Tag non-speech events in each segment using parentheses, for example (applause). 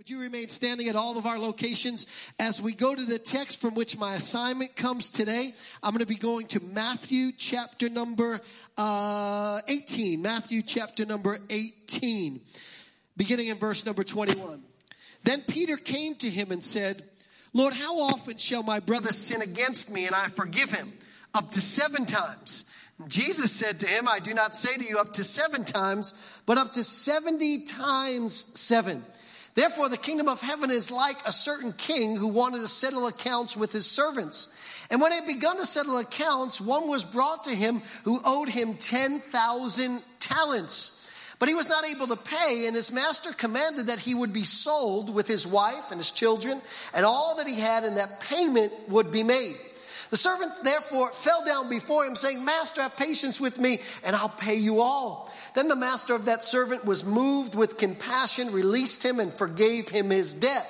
Would you remain standing at all of our locations as we go to the text from which my assignment comes today? I'm going to be going to Matthew chapter number uh, 18. Matthew chapter number 18, beginning in verse number 21. Then Peter came to him and said, Lord, how often shall my brother sin against me and I forgive him? Up to seven times. Jesus said to him, I do not say to you up to seven times, but up to 70 times seven. Therefore, the kingdom of heaven is like a certain king who wanted to settle accounts with his servants. And when he had begun to settle accounts, one was brought to him who owed him 10,000 talents. But he was not able to pay, and his master commanded that he would be sold with his wife and his children and all that he had, and that payment would be made. The servant therefore fell down before him, saying, Master, have patience with me, and I'll pay you all. Then the master of that servant was moved with compassion, released him, and forgave him his debt.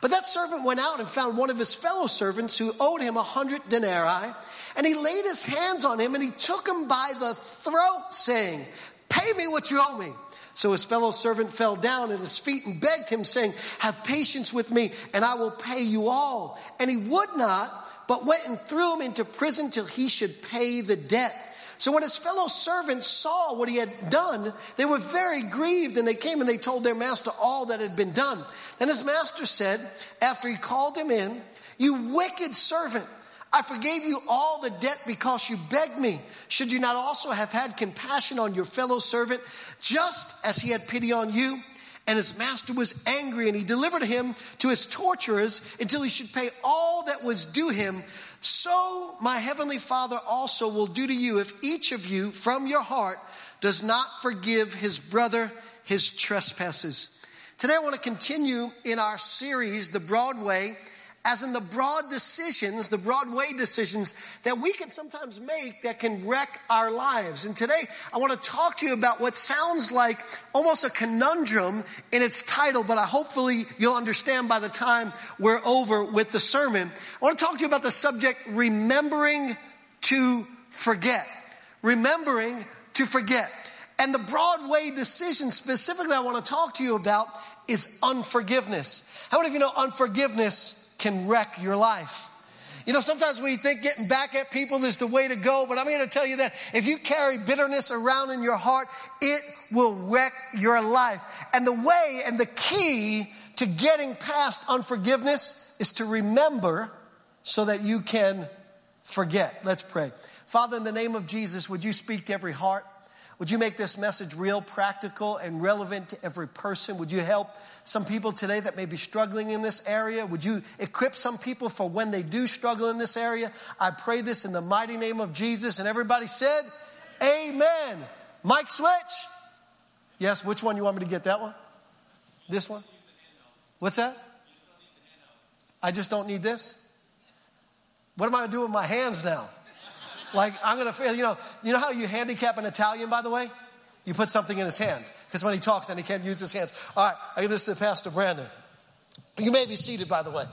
But that servant went out and found one of his fellow servants who owed him a hundred denarii, and he laid his hands on him and he took him by the throat, saying, Pay me what you owe me. So his fellow servant fell down at his feet and begged him, saying, Have patience with me, and I will pay you all. And he would not, but went and threw him into prison till he should pay the debt. So when his fellow servants saw what he had done, they were very grieved and they came and they told their master all that had been done. Then his master said, after he called him in, you wicked servant, I forgave you all the debt because you begged me. Should you not also have had compassion on your fellow servant just as he had pity on you? And his master was angry and he delivered him to his torturers until he should pay all that was due him. So my heavenly father also will do to you if each of you from your heart does not forgive his brother his trespasses. Today I want to continue in our series, The Broadway as in the broad decisions, the broad way decisions that we can sometimes make that can wreck our lives. And today I want to talk to you about what sounds like almost a conundrum in its title, but I hopefully you'll understand by the time we're over with the sermon. I want to talk to you about the subject remembering to forget. Remembering to forget. And the Broadway decision specifically I want to talk to you about is unforgiveness. How many of you know unforgiveness can wreck your life. You know, sometimes we think getting back at people is the way to go, but I'm here to tell you that if you carry bitterness around in your heart, it will wreck your life. And the way and the key to getting past unforgiveness is to remember so that you can forget. Let's pray. Father, in the name of Jesus, would you speak to every heart? Would you make this message real, practical, and relevant to every person? Would you help some people today that may be struggling in this area? Would you equip some people for when they do struggle in this area? I pray this in the mighty name of Jesus. And everybody said, Amen. Mike switch. Yes, which one you want me to get? That one? This one? What's that? I just don't need this. What am I going to do with my hands now? Like I'm going to, fail. you know, you know how you handicap an Italian, by the way? You put something in his hand because when he talks, then he can't use his hands. All right, I give this to Pastor Brandon. You may be seated, by the way.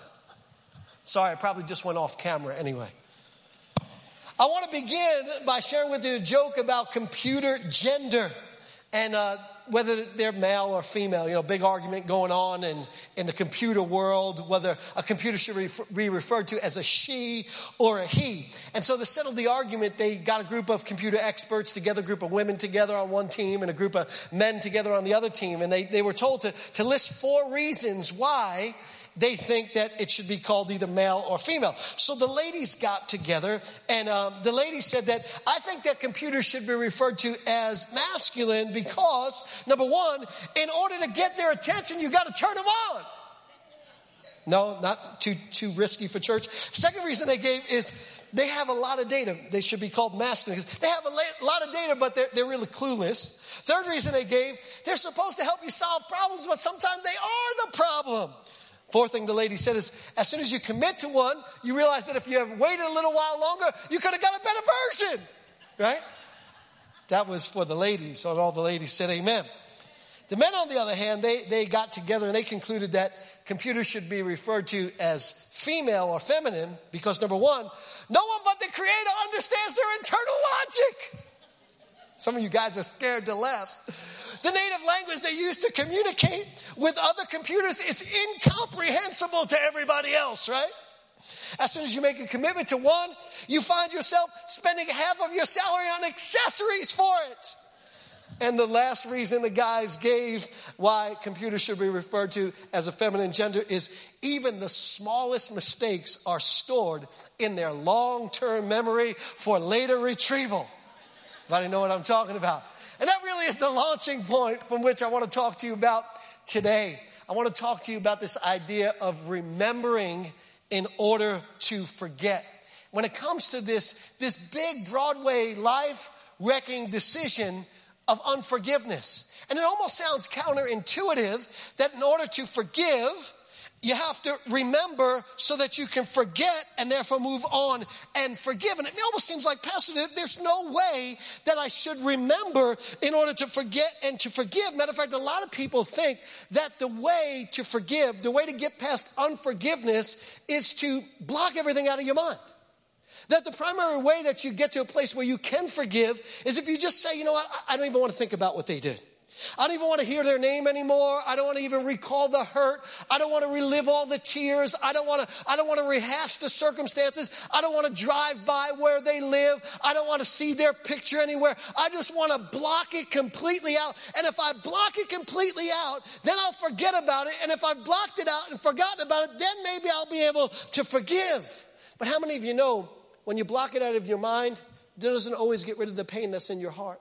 Sorry, I probably just went off camera anyway. I want to begin by sharing with you a joke about computer gender. And uh, whether they're male or female, you know, big argument going on in, in the computer world, whether a computer should be referred to as a she or a he. And so to settle the argument, they got a group of computer experts together, a group of women together on one team and a group of men together on the other team. And they, they were told to, to list four reasons why they think that it should be called either male or female. So the ladies got together, and um, the lady said that I think that computers should be referred to as masculine because, number one, in order to get their attention, you got to turn them on. No, not too too risky for church. Second reason they gave is they have a lot of data. They should be called masculine because they have a lot of data, but they're, they're really clueless. Third reason they gave, they're supposed to help you solve problems, but sometimes they are the problem. Fourth thing the lady said is, as soon as you commit to one, you realize that if you have waited a little while longer, you could have got a better version, right? That was for the ladies, so all the ladies said amen. The men, on the other hand, they, they got together and they concluded that computers should be referred to as female or feminine because number one, no one but the creator understands their internal logic. Some of you guys are scared to laugh. The native language they use to communicate with other computers is incomprehensible to everybody else, right? As soon as you make a commitment to one, you find yourself spending half of your salary on accessories for it. And the last reason the guys gave why computers should be referred to as a feminine gender is even the smallest mistakes are stored in their long term memory for later retrieval. Anybody know what I'm talking about? And that really is the launching point from which I want to talk to you about today. I want to talk to you about this idea of remembering in order to forget. When it comes to this, this big Broadway life wrecking decision of unforgiveness. And it almost sounds counterintuitive that in order to forgive, you have to remember so that you can forget and therefore move on and forgive. And it almost seems like, Pastor, there's no way that I should remember in order to forget and to forgive. Matter of fact, a lot of people think that the way to forgive, the way to get past unforgiveness is to block everything out of your mind. That the primary way that you get to a place where you can forgive is if you just say, you know what, I don't even want to think about what they did. I don't even want to hear their name anymore. I don't want to even recall the hurt. I don't want to relive all the tears. I don't want to, I don't want to rehash the circumstances. I don't want to drive by where they live. I don't want to see their picture anywhere. I just want to block it completely out. And if I block it completely out, then I'll forget about it. And if I've blocked it out and forgotten about it, then maybe I'll be able to forgive. But how many of you know when you block it out of your mind, it doesn't always get rid of the pain that's in your heart?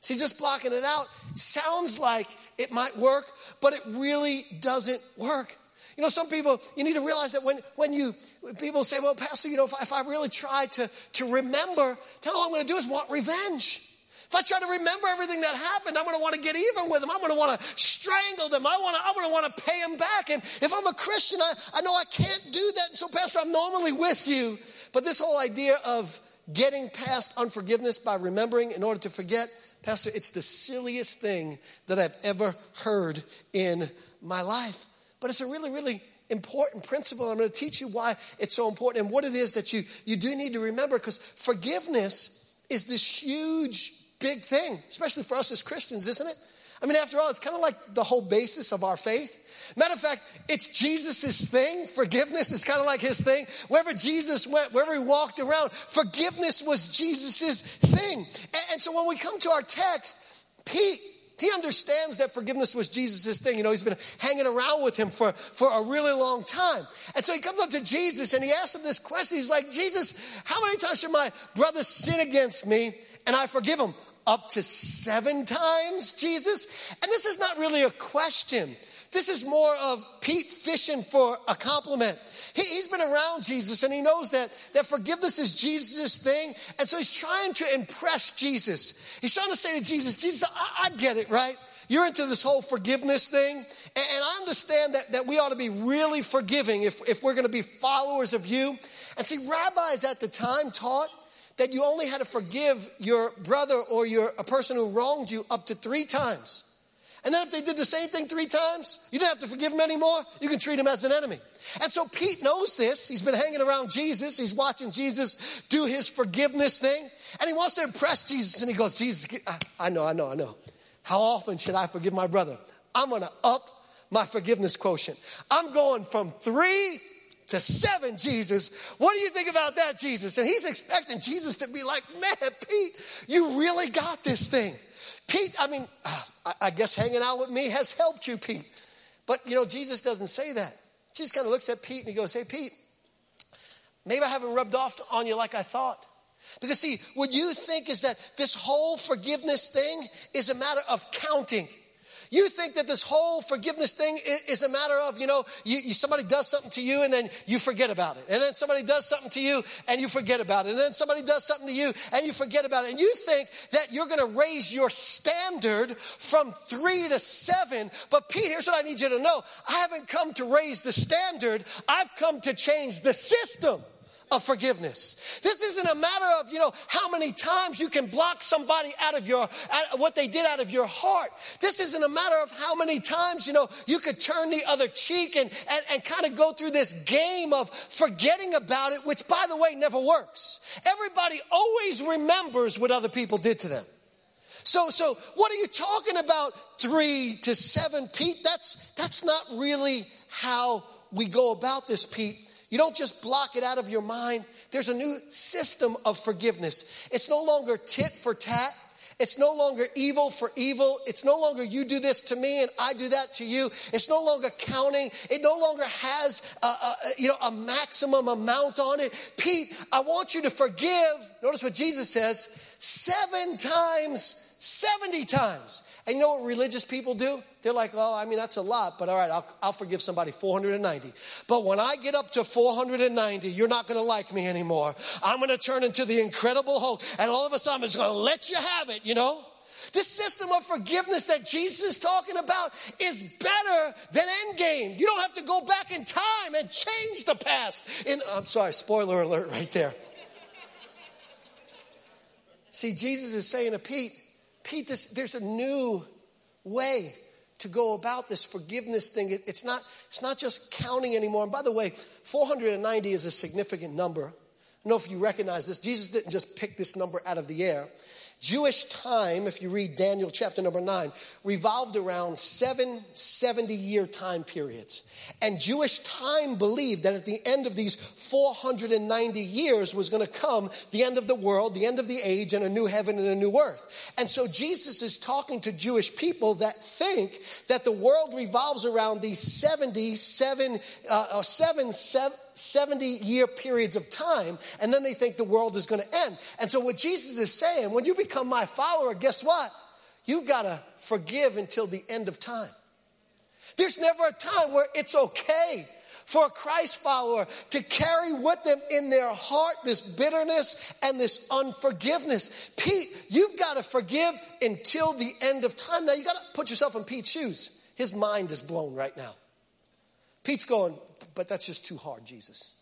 See, just blocking it out sounds like it might work, but it really doesn't work. You know, some people, you need to realize that when, when you, when people say, well, Pastor, you know, if, if I really try to, to remember, then all I'm going to do is want revenge. If I try to remember everything that happened, I'm going to want to get even with them. I'm going to want to strangle them. I want to, I'm going to want to pay them back. And if I'm a Christian, I, I know I can't do that. And so, Pastor, I'm normally with you. But this whole idea of getting past unforgiveness by remembering in order to forget, Pastor, it's the silliest thing that I've ever heard in my life. But it's a really, really important principle. I'm going to teach you why it's so important and what it is that you, you do need to remember because forgiveness is this huge, big thing, especially for us as Christians, isn't it? I mean, after all, it's kind of like the whole basis of our faith. Matter of fact, it's Jesus' thing. Forgiveness is kind of like his thing. Wherever Jesus went, wherever he walked around, forgiveness was Jesus' thing. And, and so when we come to our text, Pete, he understands that forgiveness was Jesus' thing. You know, he's been hanging around with him for, for a really long time. And so he comes up to Jesus and he asks him this question. He's like, Jesus, how many times should my brother sin against me and I forgive him? Up to seven times, Jesus? And this is not really a question. This is more of Pete fishing for a compliment. He, has been around Jesus and he knows that, that forgiveness is Jesus' thing. And so he's trying to impress Jesus. He's trying to say to Jesus, Jesus, I, I get it, right? You're into this whole forgiveness thing. And, and I understand that, that we ought to be really forgiving if, if we're going to be followers of you. And see, rabbis at the time taught that you only had to forgive your brother or your, a person who wronged you up to three times. And then if they did the same thing three times, you didn't have to forgive them anymore. You can treat him as an enemy. And so Pete knows this. He's been hanging around Jesus. He's watching Jesus do his forgiveness thing. And he wants to impress Jesus. And he goes, Jesus, I know, I know, I know. How often should I forgive my brother? I'm going to up my forgiveness quotient. I'm going from three to seven, Jesus. What do you think about that, Jesus? And he's expecting Jesus to be like, man, Pete, you really got this thing. Pete, I mean, uh, I guess hanging out with me has helped you, Pete. But, you know, Jesus doesn't say that. Jesus kind of looks at Pete and he goes, Hey, Pete, maybe I haven't rubbed off on you like I thought. Because, see, what you think is that this whole forgiveness thing is a matter of counting. You think that this whole forgiveness thing is a matter of, you know, you, you, somebody does something to you and then you forget about it. And then somebody does something to you and you forget about it. And then somebody does something to you and you forget about it. And you think that you're going to raise your standard from three to seven. But Pete, here's what I need you to know. I haven't come to raise the standard. I've come to change the system of forgiveness. This isn't a matter of, you know, how many times you can block somebody out of your, out, what they did out of your heart. This isn't a matter of how many times, you know, you could turn the other cheek and, and, and kind of go through this game of forgetting about it, which by the way never works. Everybody always remembers what other people did to them. So, so what are you talking about? Three to seven, Pete? That's, that's not really how we go about this, Pete. You don't just block it out of your mind. There's a new system of forgiveness. It's no longer tit for tat. It's no longer evil for evil. It's no longer you do this to me and I do that to you. It's no longer counting. It no longer has a, a, you know, a maximum amount on it. Pete, I want you to forgive. Notice what Jesus says seven times, 70 times. And you know what religious people do? They're like, oh, I mean, that's a lot, but all right, I'll, I'll forgive somebody 490. But when I get up to 490, you're not going to like me anymore. I'm going to turn into the incredible Hulk, and all of a sudden, I'm just going to let you have it, you know? This system of forgiveness that Jesus is talking about is better than Endgame. You don't have to go back in time and change the past. In, I'm sorry, spoiler alert right there. See, Jesus is saying to Pete, Pete, this, there's a new way to go about this forgiveness thing. It, it's, not, it's not just counting anymore. And by the way, 490 is a significant number. I don't know if you recognize this. Jesus didn't just pick this number out of the air. Jewish time, if you read Daniel chapter number nine, revolved around seven 70 year time periods. And Jewish time believed that at the end of these 490 years was going to come the end of the world, the end of the age, and a new heaven and a new earth. And so Jesus is talking to Jewish people that think that the world revolves around these 70, seven, uh, or seven, seven 70 year periods of time, and then they think the world is going to end. And so, what Jesus is saying, when you become my follower, guess what? You've got to forgive until the end of time. There's never a time where it's okay for a Christ follower to carry with them in their heart this bitterness and this unforgiveness. Pete, you've got to forgive until the end of time. Now, you got to put yourself in Pete's shoes. His mind is blown right now. Pete's going, but that's just too hard, Jesus.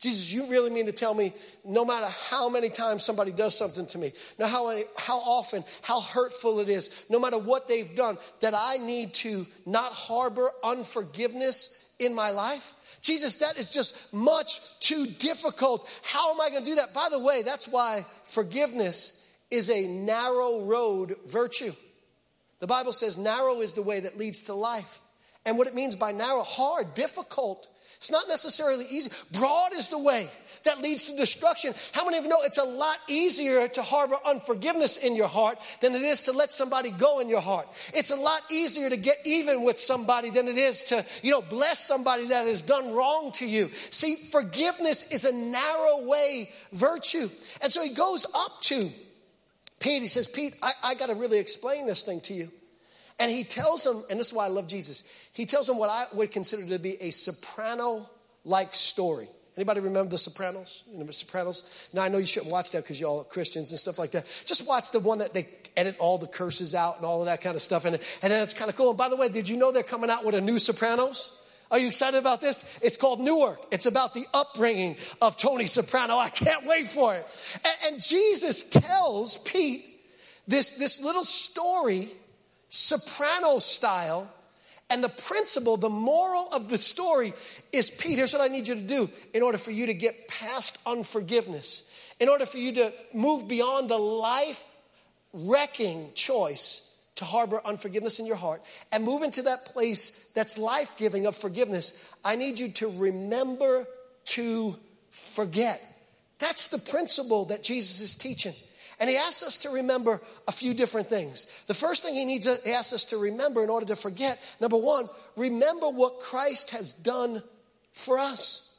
Jesus, you really mean to tell me no matter how many times somebody does something to me, no how, how often, how hurtful it is, no matter what they've done, that I need to not harbor unforgiveness in my life? Jesus, that is just much too difficult. How am I going to do that? By the way, that's why forgiveness is a narrow road virtue. The Bible says narrow is the way that leads to life. And what it means by narrow, hard, difficult. It's not necessarily easy. Broad is the way that leads to destruction. How many of you know it's a lot easier to harbor unforgiveness in your heart than it is to let somebody go in your heart? It's a lot easier to get even with somebody than it is to, you know, bless somebody that has done wrong to you. See, forgiveness is a narrow way virtue. And so he goes up to Pete. He says, Pete, I, I got to really explain this thing to you. And he tells him, and this is why I love Jesus, he tells him what I would consider to be a soprano like story. Anybody remember The Sopranos? You the Sopranos? Now, I know you shouldn't watch that because you're all Christians and stuff like that. Just watch the one that they edit all the curses out and all of that kind of stuff. And, and then it's kind of cool. And by the way, did you know they're coming out with a new Sopranos? Are you excited about this? It's called Newark. It's about the upbringing of Tony Soprano. I can't wait for it. And, and Jesus tells Pete this, this little story soprano style. And the principle, the moral of the story is Pete, here's what I need you to do in order for you to get past unforgiveness, in order for you to move beyond the life wrecking choice to harbor unforgiveness in your heart and move into that place that's life giving of forgiveness. I need you to remember to forget. That's the principle that Jesus is teaching. And he asks us to remember a few different things. The first thing he needs he asks us to remember in order to forget, number one, remember what Christ has done for us.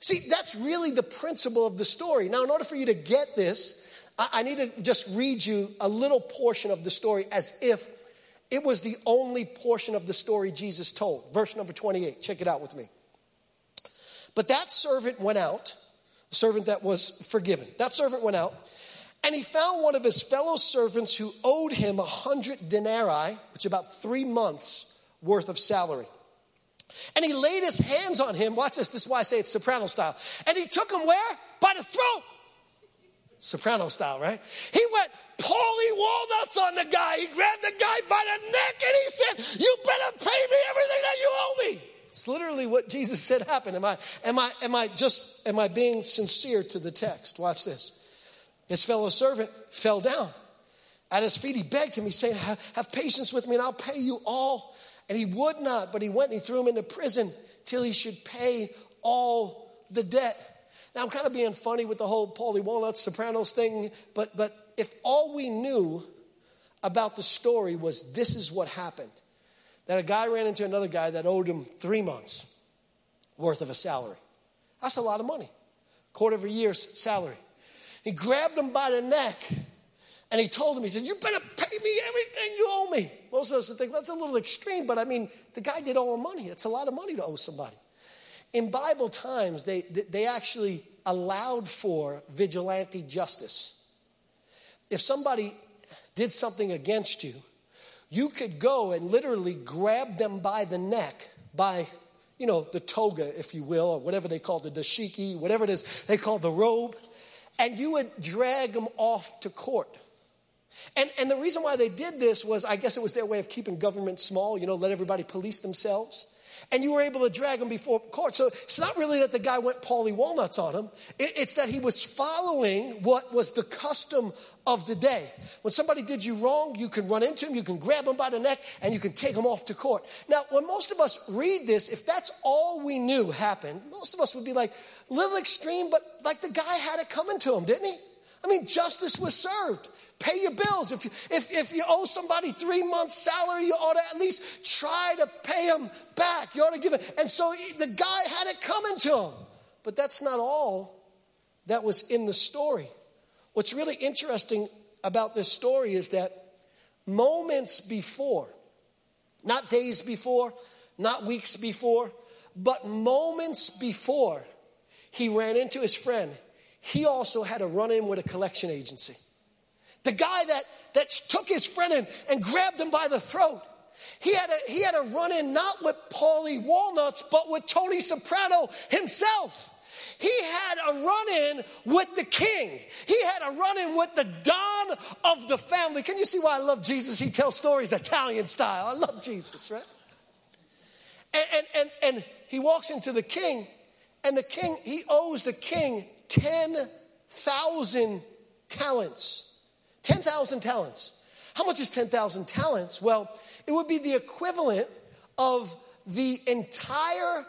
See, that's really the principle of the story. Now, in order for you to get this, I, I need to just read you a little portion of the story as if it was the only portion of the story Jesus told. Verse number 28. Check it out with me. But that servant went out, the servant that was forgiven. That servant went out and he found one of his fellow servants who owed him a hundred denarii, which is about three months worth of salary. And he laid his hands on him. Watch this. This is why I say it's soprano style. And he took him where? By the throat. Soprano style, right? He went Paulie walnuts on the guy. He grabbed the guy by the neck and he said, You better pay me everything that you owe me. It's literally what Jesus said happened. Am I, am I, am I just, am I being sincere to the text? Watch this. His fellow servant fell down At his feet, he begged him. He saying, Have patience with me and I'll pay you all. And he would not, but he went and he threw him into prison till he should pay all the debt. Now, I'm kind of being funny with the whole Paulie Walnuts Sopranos thing, but, but if all we knew about the story was this is what happened that a guy ran into another guy that owed him three months worth of a salary. That's a lot of money, quarter of a year's salary. He grabbed him by the neck and he told him, he said, You better pay me everything you owe me. Most of us would think that's a little extreme, but I mean, the guy did owe him money. It's a lot of money to owe somebody. In Bible times, they, they actually allowed for vigilante justice. If somebody did something against you, you could go and literally grab them by the neck, by, you know, the toga, if you will, or whatever they call it, the dashiki, whatever it is they call the robe, and you would drag them off to court. And, and the reason why they did this was, I guess it was their way of keeping government small, you know, let everybody police themselves and you were able to drag him before court. So it's not really that the guy went Paulie Walnuts on him, it's that he was following what was the custom of the day. When somebody did you wrong, you can run into him, you can grab him by the neck, and you can take him off to court. Now, when most of us read this, if that's all we knew happened, most of us would be like, little extreme, but like the guy had it coming to him, didn't he? I mean, justice was served. Pay your bills. If you, if, if you owe somebody three months' salary, you ought to at least try to pay them back. You ought to give it. And so the guy had it coming to him. But that's not all that was in the story. What's really interesting about this story is that moments before, not days before, not weeks before, but moments before he ran into his friend, he also had a run in with a collection agency. The guy that, that took his friend and, and grabbed him by the throat. He had, a, he had a run in not with Paulie Walnuts, but with Tony Soprano himself. He had a run in with the king. He had a run in with the Don of the family. Can you see why I love Jesus? He tells stories Italian style. I love Jesus, right? And, and, and, and he walks into the king, and the king, he owes the king 10,000 talents. 10,000 talents. How much is 10,000 talents? Well, it would be the equivalent of the entire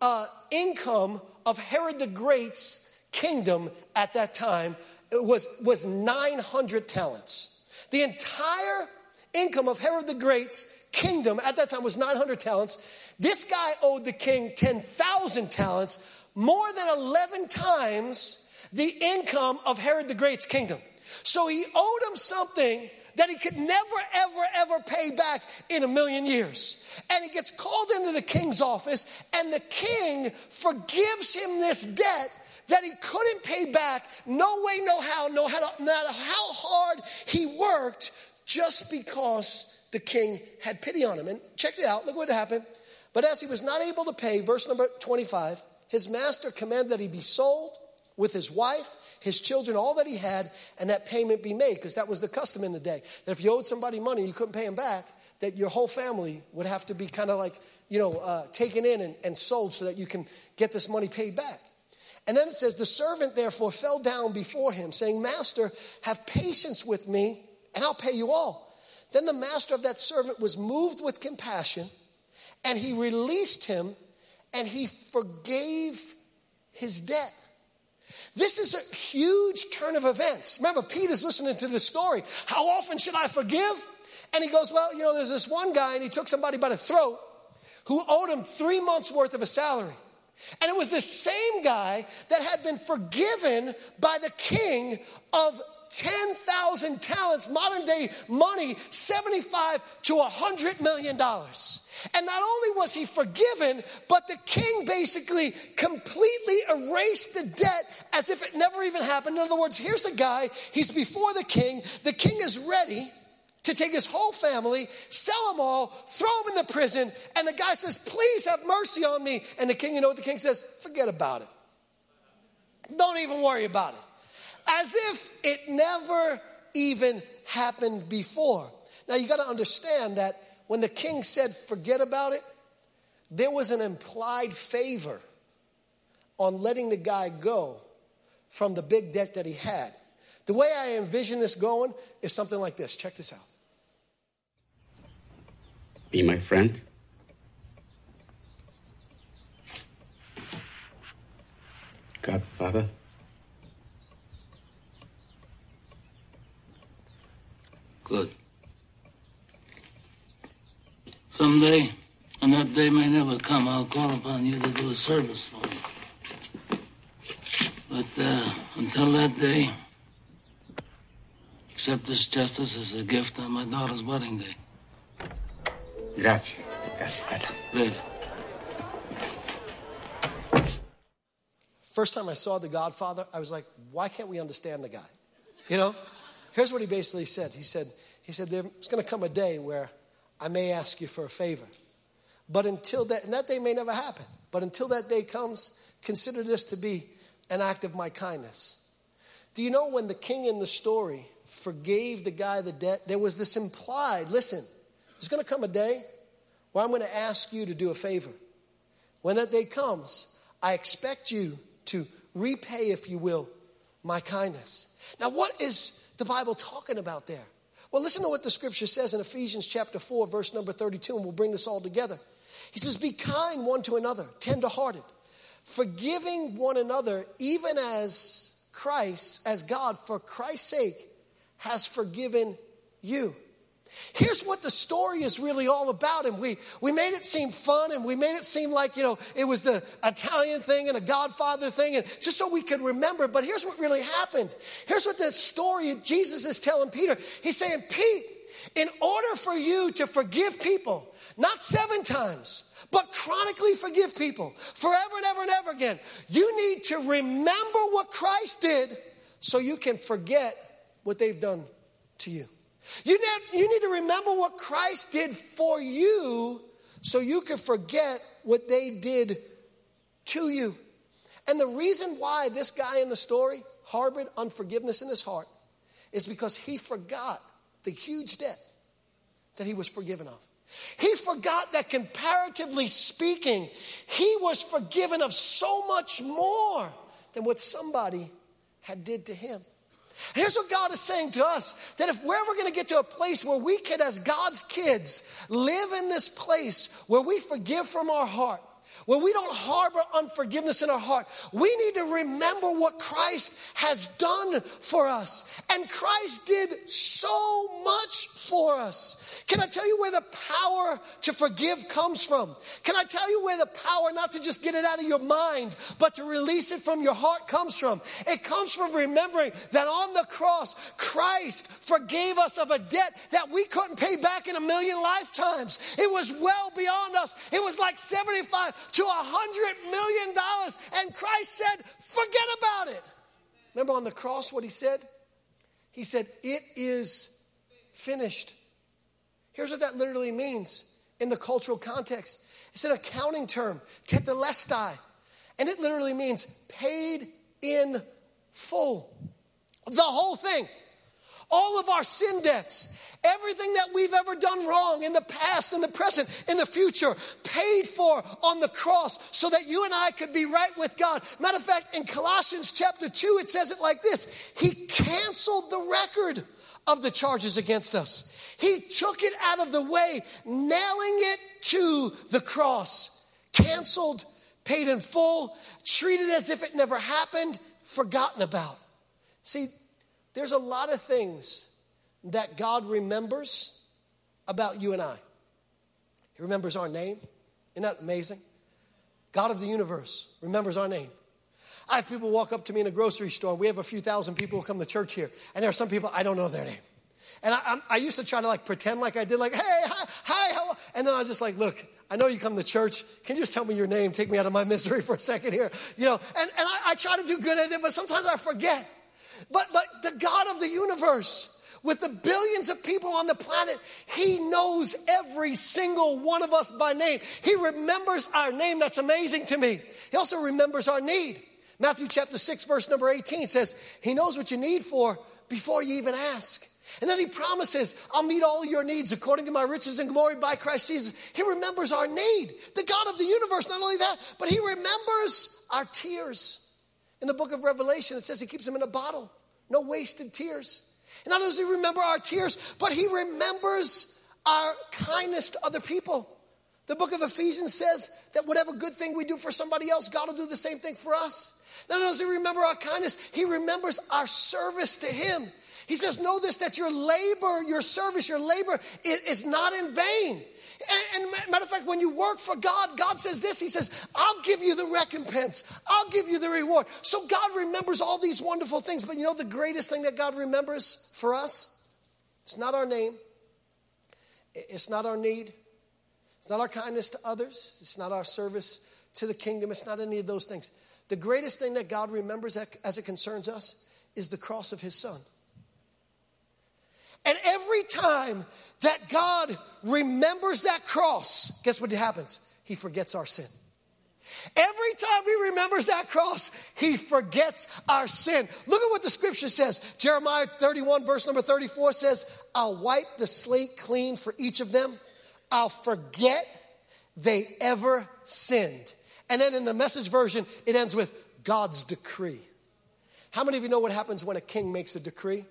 uh, income of Herod the Great's kingdom at that time. Was, was 900 talents. The entire income of Herod the Great's kingdom at that time was 900 talents. This guy owed the king 10,000 talents, more than 11 times the income of Herod the Great's kingdom. So he owed him something that he could never, ever, ever pay back in a million years. And he gets called into the king's office, and the king forgives him this debt that he couldn't pay back. No way, no how, no matter how hard he worked, just because the king had pity on him. And check it out, look what happened. But as he was not able to pay, verse number 25, his master commanded that he be sold with his wife his children, all that he had, and that payment be made, because that was the custom in the day. That if you owed somebody money you couldn't pay him back, that your whole family would have to be kind of like, you know, uh, taken in and, and sold so that you can get this money paid back. And then it says, The servant therefore fell down before him, saying, Master, have patience with me, and I'll pay you all. Then the master of that servant was moved with compassion, and he released him, and he forgave his debt. This is a huge turn of events. Remember, Peter's listening to this story. How often should I forgive? And he goes, Well, you know, there's this one guy, and he took somebody by the throat who owed him three months' worth of a salary. And it was the same guy that had been forgiven by the king of 10,000 talents, modern day money, 75 to 100 million dollars. And not only was he forgiven, but the king basically completely erased the debt as if it never even happened. In other words, here's the guy, he's before the king, the king is ready to take his whole family, sell them all, throw them in the prison, and the guy says, Please have mercy on me. And the king, you know what the king says? Forget about it. Don't even worry about it. As if it never even happened before. Now you got to understand that when the king said, forget about it, there was an implied favor on letting the guy go from the big debt that he had. The way I envision this going is something like this. Check this out. Be my friend. Godfather. Good. Someday, and that day may never come, I'll call upon you to do a service for me. But uh, until that day, accept this justice as a gift on my daughter's wedding day. Grazie. Grazie, Father. Big. First time I saw The Godfather, I was like, why can't we understand the guy? You know? Here's what he basically said. He said, he said, there's going to come a day where I may ask you for a favor. But until that, and that day may never happen, but until that day comes, consider this to be an act of my kindness. Do you know when the king in the story forgave the guy the debt, there was this implied, listen, there's going to come a day where I'm going to ask you to do a favor. When that day comes, I expect you to repay, if you will, my kindness. Now, what is the Bible talking about there? Well, listen to what the scripture says in Ephesians chapter 4, verse number 32, and we'll bring this all together. He says, Be kind one to another, tenderhearted, forgiving one another, even as Christ, as God, for Christ's sake, has forgiven you. Here's what the story is really all about. And we, we made it seem fun and we made it seem like, you know, it was the Italian thing and a Godfather thing and just so we could remember. But here's what really happened. Here's what the story Jesus is telling Peter. He's saying, Pete, in order for you to forgive people, not seven times, but chronically forgive people forever and ever and ever again, you need to remember what Christ did so you can forget what they've done to you. You need, you need to remember what Christ did for you so you can forget what they did to you. And the reason why this guy in the story harbored unforgiveness in his heart is because he forgot the huge debt that he was forgiven of. He forgot that comparatively speaking, he was forgiven of so much more than what somebody had did to him. Here's what God is saying to us that if we're ever going to get to a place where we can, as God's kids, live in this place where we forgive from our heart, where we don't harbor unforgiveness in our heart, we need to remember what Christ has done for us. And Christ did so much for us. Can I tell you where the power to forgive comes from? Can I tell you where the power not to just get it out of your mind, but to release it from your heart comes from? It comes from remembering that on the cross, Christ forgave us of a debt that we couldn't pay back in a million lifetimes. It was well beyond us. It was like 75 to a hundred million dollars. And Christ said, forget about it. Remember on the cross what he said? He said, it is finished. Here's what that literally means in the cultural context. It's an accounting term, tetelestai. And it literally means paid in full. The whole thing. All of our sin debts, everything that we've ever done wrong in the past, in the present, in the future, paid for on the cross so that you and I could be right with God. Matter of fact, in Colossians chapter 2, it says it like this He canceled the record of the charges against us. He took it out of the way, nailing it to the cross. Canceled, paid in full, treated as if it never happened, forgotten about. See, there's a lot of things that God remembers about you and I. He remembers our name. Isn't that amazing? God of the universe remembers our name. I have people walk up to me in a grocery store. We have a few thousand people who come to church here, and there are some people I don't know their name. And I, I, used to try to like pretend like I did, like, hey, hi, hi, hello. And then I was just like, look, I know you come to church. Can you just tell me your name? Take me out of my misery for a second here. You know, and, and I, I try to do good at it, but sometimes I forget. But, but the God of the universe, with the billions of people on the planet, He knows every single one of us by name. He remembers our name. That's amazing to me. He also remembers our need. Matthew chapter 6, verse number 18 says, He knows what you need for before you even ask. And then he promises, I'll meet all your needs according to my riches and glory by Christ Jesus. He remembers our need. The God of the universe, not only that, but he remembers our tears. In the book of Revelation, it says he keeps them in a bottle no wasted tears. And not only does he remember our tears, but he remembers our kindness to other people. The book of Ephesians says that whatever good thing we do for somebody else, God will do the same thing for us. Not only does he remember our kindness, he remembers our service to him. He says, Know this that your labor, your service, your labor is, not in vain. And, and, matter of fact, when you work for God, God says this He says, I'll give you the recompense, I'll give you the reward. So God remembers all these wonderful things. But you know the greatest thing that God remembers for us? It's not our name, it's not our need, it's not our kindness to others, it's not our service to the kingdom, it's not any of those things. The greatest thing that God remembers as it concerns us is the cross of His Son. And every time that God remembers that cross, guess what happens? He forgets our sin. Every time he remembers that cross, he forgets our sin. Look at what the scripture says. Jeremiah 31, verse number 34 says, I'll wipe the slate clean for each of them. I'll forget they ever sinned. And then in the message version, it ends with God's decree. How many of you know what happens when a king makes a decree?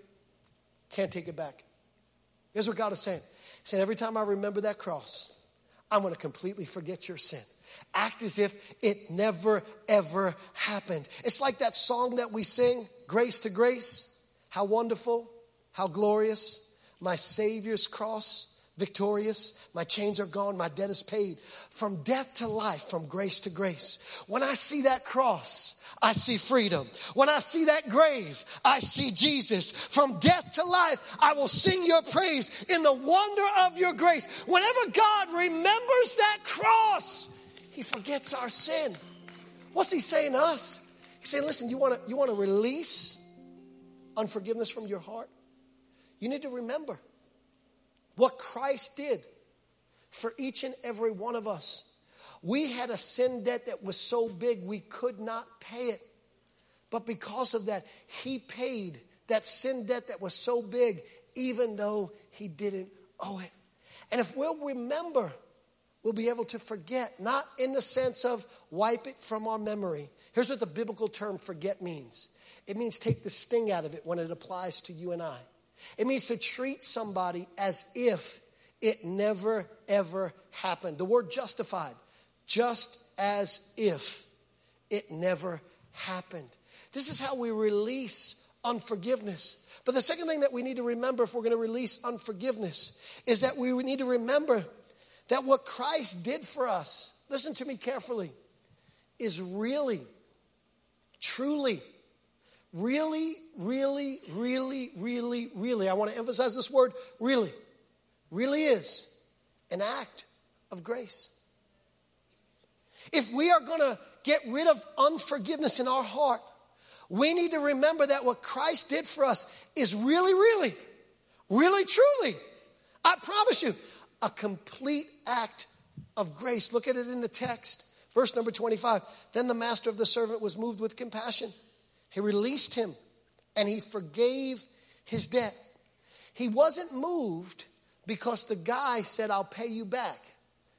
Can't take it back. Here's what God is saying. He's saying, every time I remember that cross, I'm going to completely forget your sin. Act as if it never, ever happened. It's like that song that we sing, Grace to Grace. How wonderful, how glorious, my Savior's cross, victorious. My chains are gone, my debt is paid. From death to life, from grace to grace. When I see that cross, I see freedom. When I see that grave, I see Jesus. From death to life, I will sing your praise in the wonder of your grace. Whenever God remembers that cross, he forgets our sin. What's he saying to us? He's saying, listen, you want to you want to release unforgiveness from your heart? You need to remember what Christ did for each and every one of us. We had a sin debt that was so big we could not pay it. But because of that, He paid that sin debt that was so big, even though He didn't owe it. And if we'll remember, we'll be able to forget, not in the sense of wipe it from our memory. Here's what the biblical term forget means it means take the sting out of it when it applies to you and I. It means to treat somebody as if it never, ever happened. The word justified just as if it never happened. This is how we release unforgiveness. But the second thing that we need to remember if we're going to release unforgiveness is that we need to remember that what Christ did for us, listen to me carefully, is really, truly, really, really, really, really, really, I want to emphasize this word, really, really is an act of grace. If we are going to get rid of unforgiveness in our heart, we need to remember that what Christ did for us is really, really, really, truly, I promise you, a complete act of grace. Look at it in the text. Verse number 25. Then the master of the servant was moved with compassion. He released him and he forgave his debt. He wasn't moved because the guy said, I'll pay you back.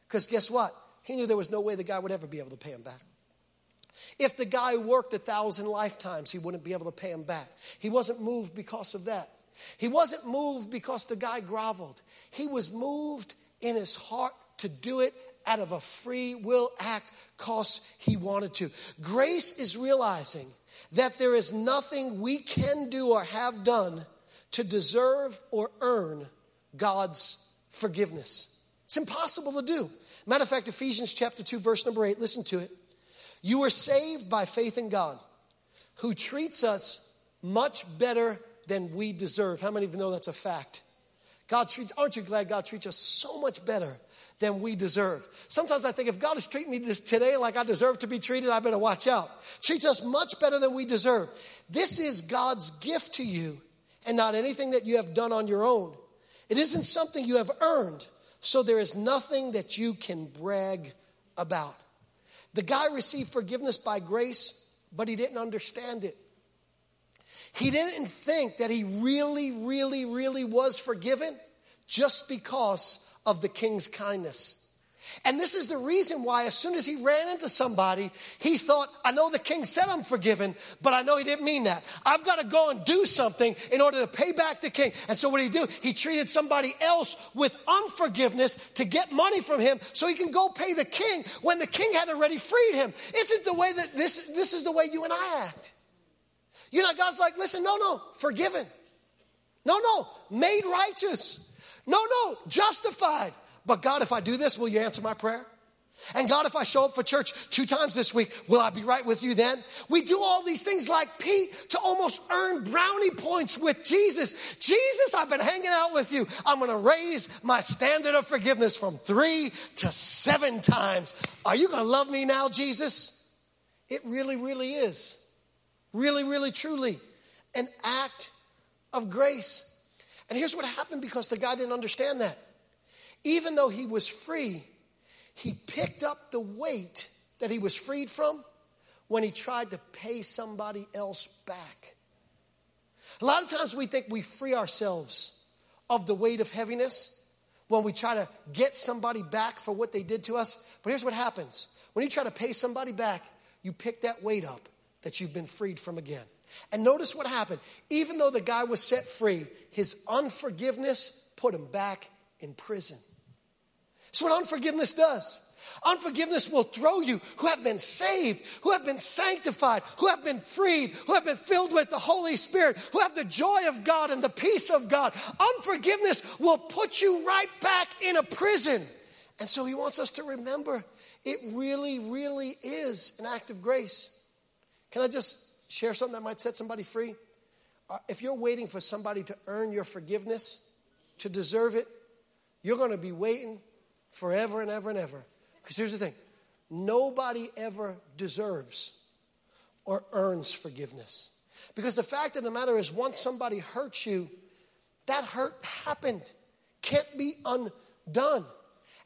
Because guess what? He knew there was no way the guy would ever be able to pay him back. If the guy worked a thousand lifetimes, he wouldn't be able to pay him back. He wasn't moved because of that. He wasn't moved because the guy groveled. He was moved in his heart to do it out of a free will act because he wanted to. Grace is realizing that there is nothing we can do or have done to deserve or earn God's forgiveness. It's impossible to do. Matter of fact, Ephesians chapter 2, verse number 8, listen to it. You were saved by faith in God, who treats us much better than we deserve. How many of you know that's a fact? God treats, aren't you glad God treats us so much better than we deserve? Sometimes I think if God is treating me this today like I deserve to be treated, I better watch out. Treats us much better than we deserve. This is God's gift to you and not anything that you have done on your own. It isn't something you have earned. So there is nothing that you can brag about. The guy received forgiveness by grace, but he didn't understand it. He didn't think that he really, really, really was forgiven just because of the king's kindness. And this is the reason why, as soon as he ran into somebody, he thought, I know the king said I'm forgiven, but I know he didn't mean that. I've got to go and do something in order to pay back the king. And so what did he do? He treated somebody else with unforgiveness to get money from him so he can go pay the king when the king had already freed him. Isn't the way that this, this is the way you and I act? You know, God's like, listen, no, no, forgiven. No, no, made righteous. No, no, justified. But God, if I do this, will you answer my prayer? And God, if I show up for church two times this week, will I be right with you then? We do all these things like Pete to almost earn brownie points with Jesus. Jesus, I've been hanging out with you. I'm going to raise my standard of forgiveness from three to seven times. Are you going to love me now, Jesus? It really, really is. Really, really, truly an act of grace. And here's what happened because the guy didn't understand that. Even though he was free, he picked up the weight that he was freed from when he tried to pay somebody else back. A lot of times we think we free ourselves of the weight of heaviness when we try to get somebody back for what they did to us. But here's what happens when you try to pay somebody back, you pick that weight up that you've been freed from again. And notice what happened. Even though the guy was set free, his unforgiveness put him back in prison. That's what unforgiveness does. Unforgiveness will throw you who have been saved, who have been sanctified, who have been freed, who have been filled with the Holy Spirit, who have the joy of God and the peace of God. Unforgiveness will put you right back in a prison. And so he wants us to remember it really, really is an act of grace. Can I just share something that might set somebody free? Uh, if you're waiting for somebody to earn your forgiveness, to deserve it, you're going to be waiting forever and ever and ever. Because here's the thing nobody ever deserves or earns forgiveness. Because the fact of the matter is, once somebody hurts you, that hurt happened, can't be undone.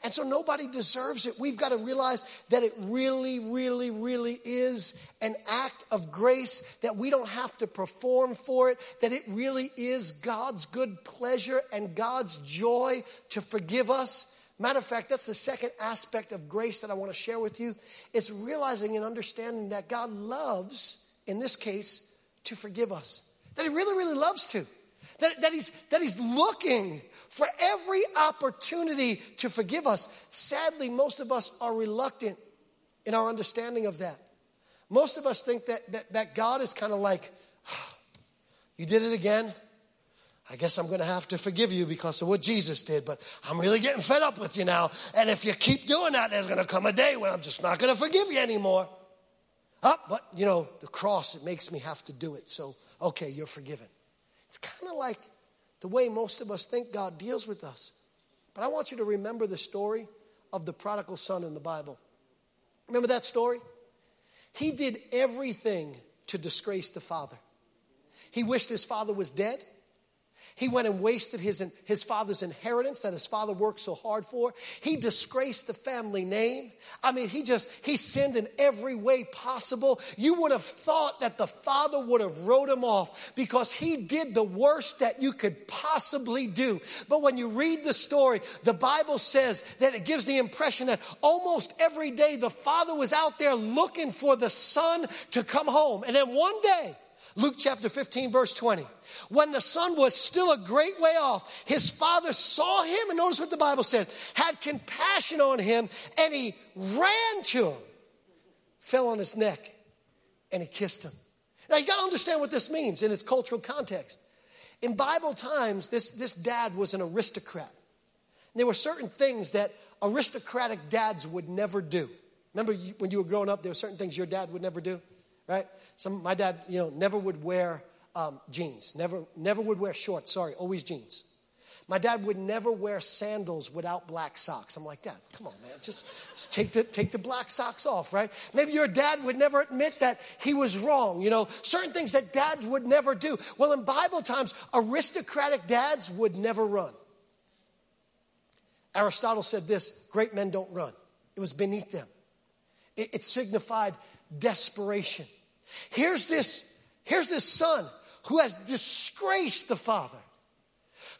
And so nobody deserves it. We've got to realize that it really, really, really is an act of grace, that we don't have to perform for it, that it really is God's good pleasure and God's joy to forgive us. Matter of fact, that's the second aspect of grace that I want to share with you. It's realizing and understanding that God loves, in this case, to forgive us. That He really, really loves to. That, that, he's, that he's looking for every opportunity to forgive us. Sadly, most of us are reluctant in our understanding of that. Most of us think that, that, that God is kind of like, oh, (sighs) you did it again. I guess I'm going to have to forgive you because of what Jesus did, but I'm really getting fed up with you now. And if you keep doing that, there's going to come a day when I'm just not going to forgive you anymore. Oh, but you know, the cross, it makes me have to do it. So, okay, you're forgiven. It's kind of like the way most of us think God deals with us. But I want you to remember the story of the prodigal son in the Bible. Remember that story? He did everything to disgrace the father. He wished his father was dead. He went and wasted his, his father's inheritance that his father worked so hard for. He disgraced the family name. I mean, he just, he sinned in every way possible. You would have thought that the father would have wrote him off because he did the worst that you could possibly do. But when you read the story, the Bible says that it gives the impression that almost every day the father was out there looking for the son to come home. And then one day, Luke chapter 15, verse 20. When the son was still a great way off, his father saw him, and notice what the Bible said, had compassion on him, and he ran to him, fell on his neck, and he kissed him. Now you gotta understand what this means in its cultural context. In Bible times, this, this dad was an aristocrat. And There were certain things that aristocratic dads would never do. Remember when you were growing up, there were certain things your dad would never do? Right? Some, my dad, you know, never would wear um, jeans, never, never would wear shorts, sorry, always jeans. My dad would never wear sandals without black socks. I'm like, Dad, come on, man, just, just, take, the, take the black socks off, right? Maybe your dad would never admit that he was wrong, you know, certain things that dads would never do. Well, in Bible times, aristocratic dads would never run. Aristotle said this great men don't run, it was beneath them, it, it signified desperation. Here's this, here's this son who has disgraced the father,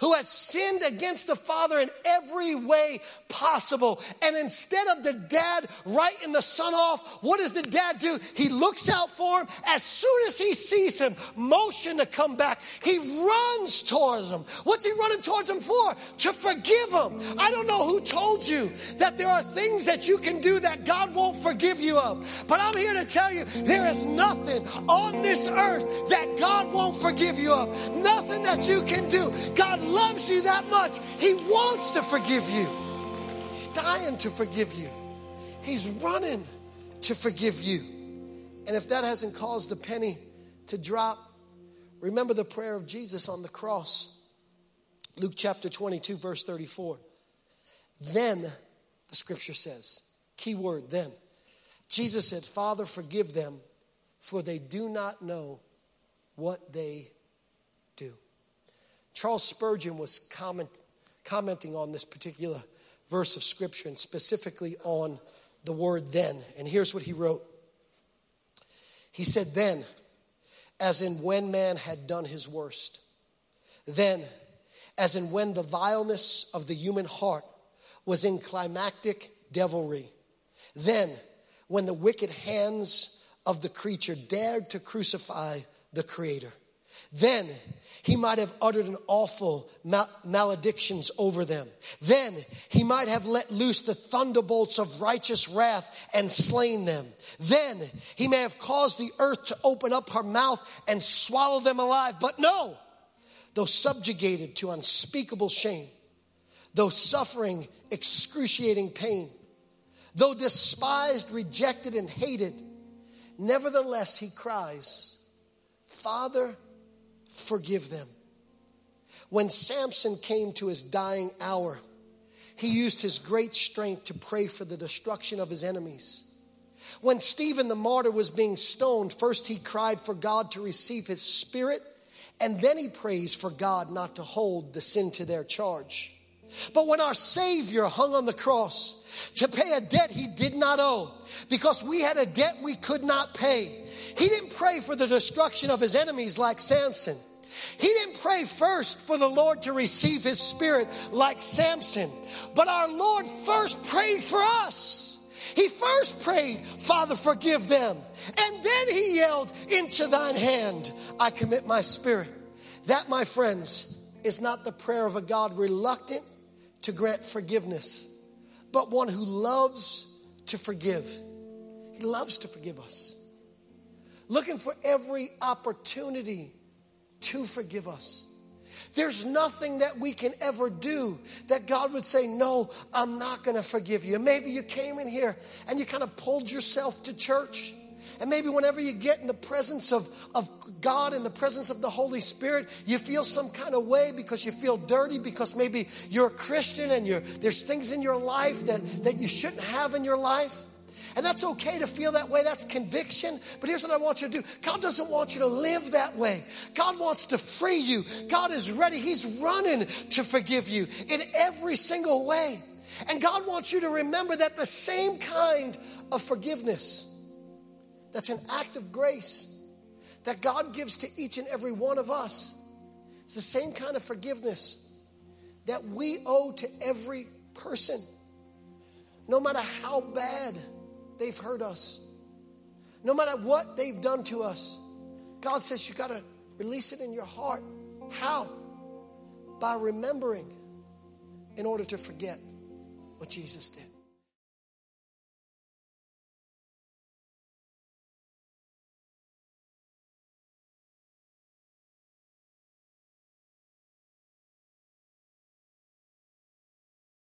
who has sinned against the father in every way possible. And instead of the dad writing the son off, what does the dad do? He looks out for him. As soon as he sees him, motion to come back, he runs towards him. What's he running towards him for? To forgive him. I don't know who told you that there are things that you can do that God won't forgive you of. But I'm here to tell you there is nothing on this earth that God won't forgive you of. Nothing that you can do. God loves you that much. He wants to forgive you. He's dying to forgive you. He's running to forgive you. And if that hasn't caused a penny to drop, remember the prayer of Jesus on the cross. Luke chapter 22, verse 34. Then, the scripture says, key word, then. Jesus said, Father, forgive them, for they do not know what they. Charles Spurgeon was comment, commenting on this particular verse of scripture and specifically on the word then. And here's what he wrote He said, Then, as in when man had done his worst, then, as in when the vileness of the human heart was in climactic devilry, then, when the wicked hands of the creature dared to crucify the Creator. Then he might have uttered an awful mal- maledictions over them. Then he might have let loose the thunderbolts of righteous wrath and slain them. Then he may have caused the earth to open up her mouth and swallow them alive. But no, though subjugated to unspeakable shame, though suffering excruciating pain, though despised, rejected, and hated, nevertheless he cries, Father, forgive them. When Samson came to his dying hour, he used his great strength to pray for the destruction of his enemies. When Stephen the martyr was being stoned, first he cried for God to receive his spirit, and then he prays for God not to hold the sin to their charge. But when our Savior hung on the cross to pay a debt he did not owe, because we had a debt we could not pay, he didn't pray for the destruction of his enemies like Samson. He didn't pray first for the Lord to receive his spirit like Samson, but our Lord first prayed for us. He first prayed, Father, forgive them. And then he yelled, Into thine hand I commit my spirit. That, my friends, is not the prayer of a God reluctant to grant forgiveness, but one who loves to forgive. He loves to forgive us. Looking for every opportunity to forgive us. There's nothing that we can ever do that God would say, No, I'm not going to forgive you. Maybe you came in here and you kind of pulled yourself to church. And maybe whenever you get in the presence of, of God, in the presence of the Holy Spirit, you feel some kind of way because you feel dirty, because maybe you're a Christian and you're, there's things in your life that, that you shouldn't have in your life. And that's okay to feel that way. That's conviction. But here's what I want you to do God doesn't want you to live that way. God wants to free you. God is ready. He's running to forgive you in every single way. And God wants you to remember that the same kind of forgiveness that's an act of grace that God gives to each and every one of us It's the same kind of forgiveness that we owe to every person. No matter how bad they've hurt us, no matter what they've done to us, God says you got to release it in your heart. How? By remembering in order to forget what Jesus did.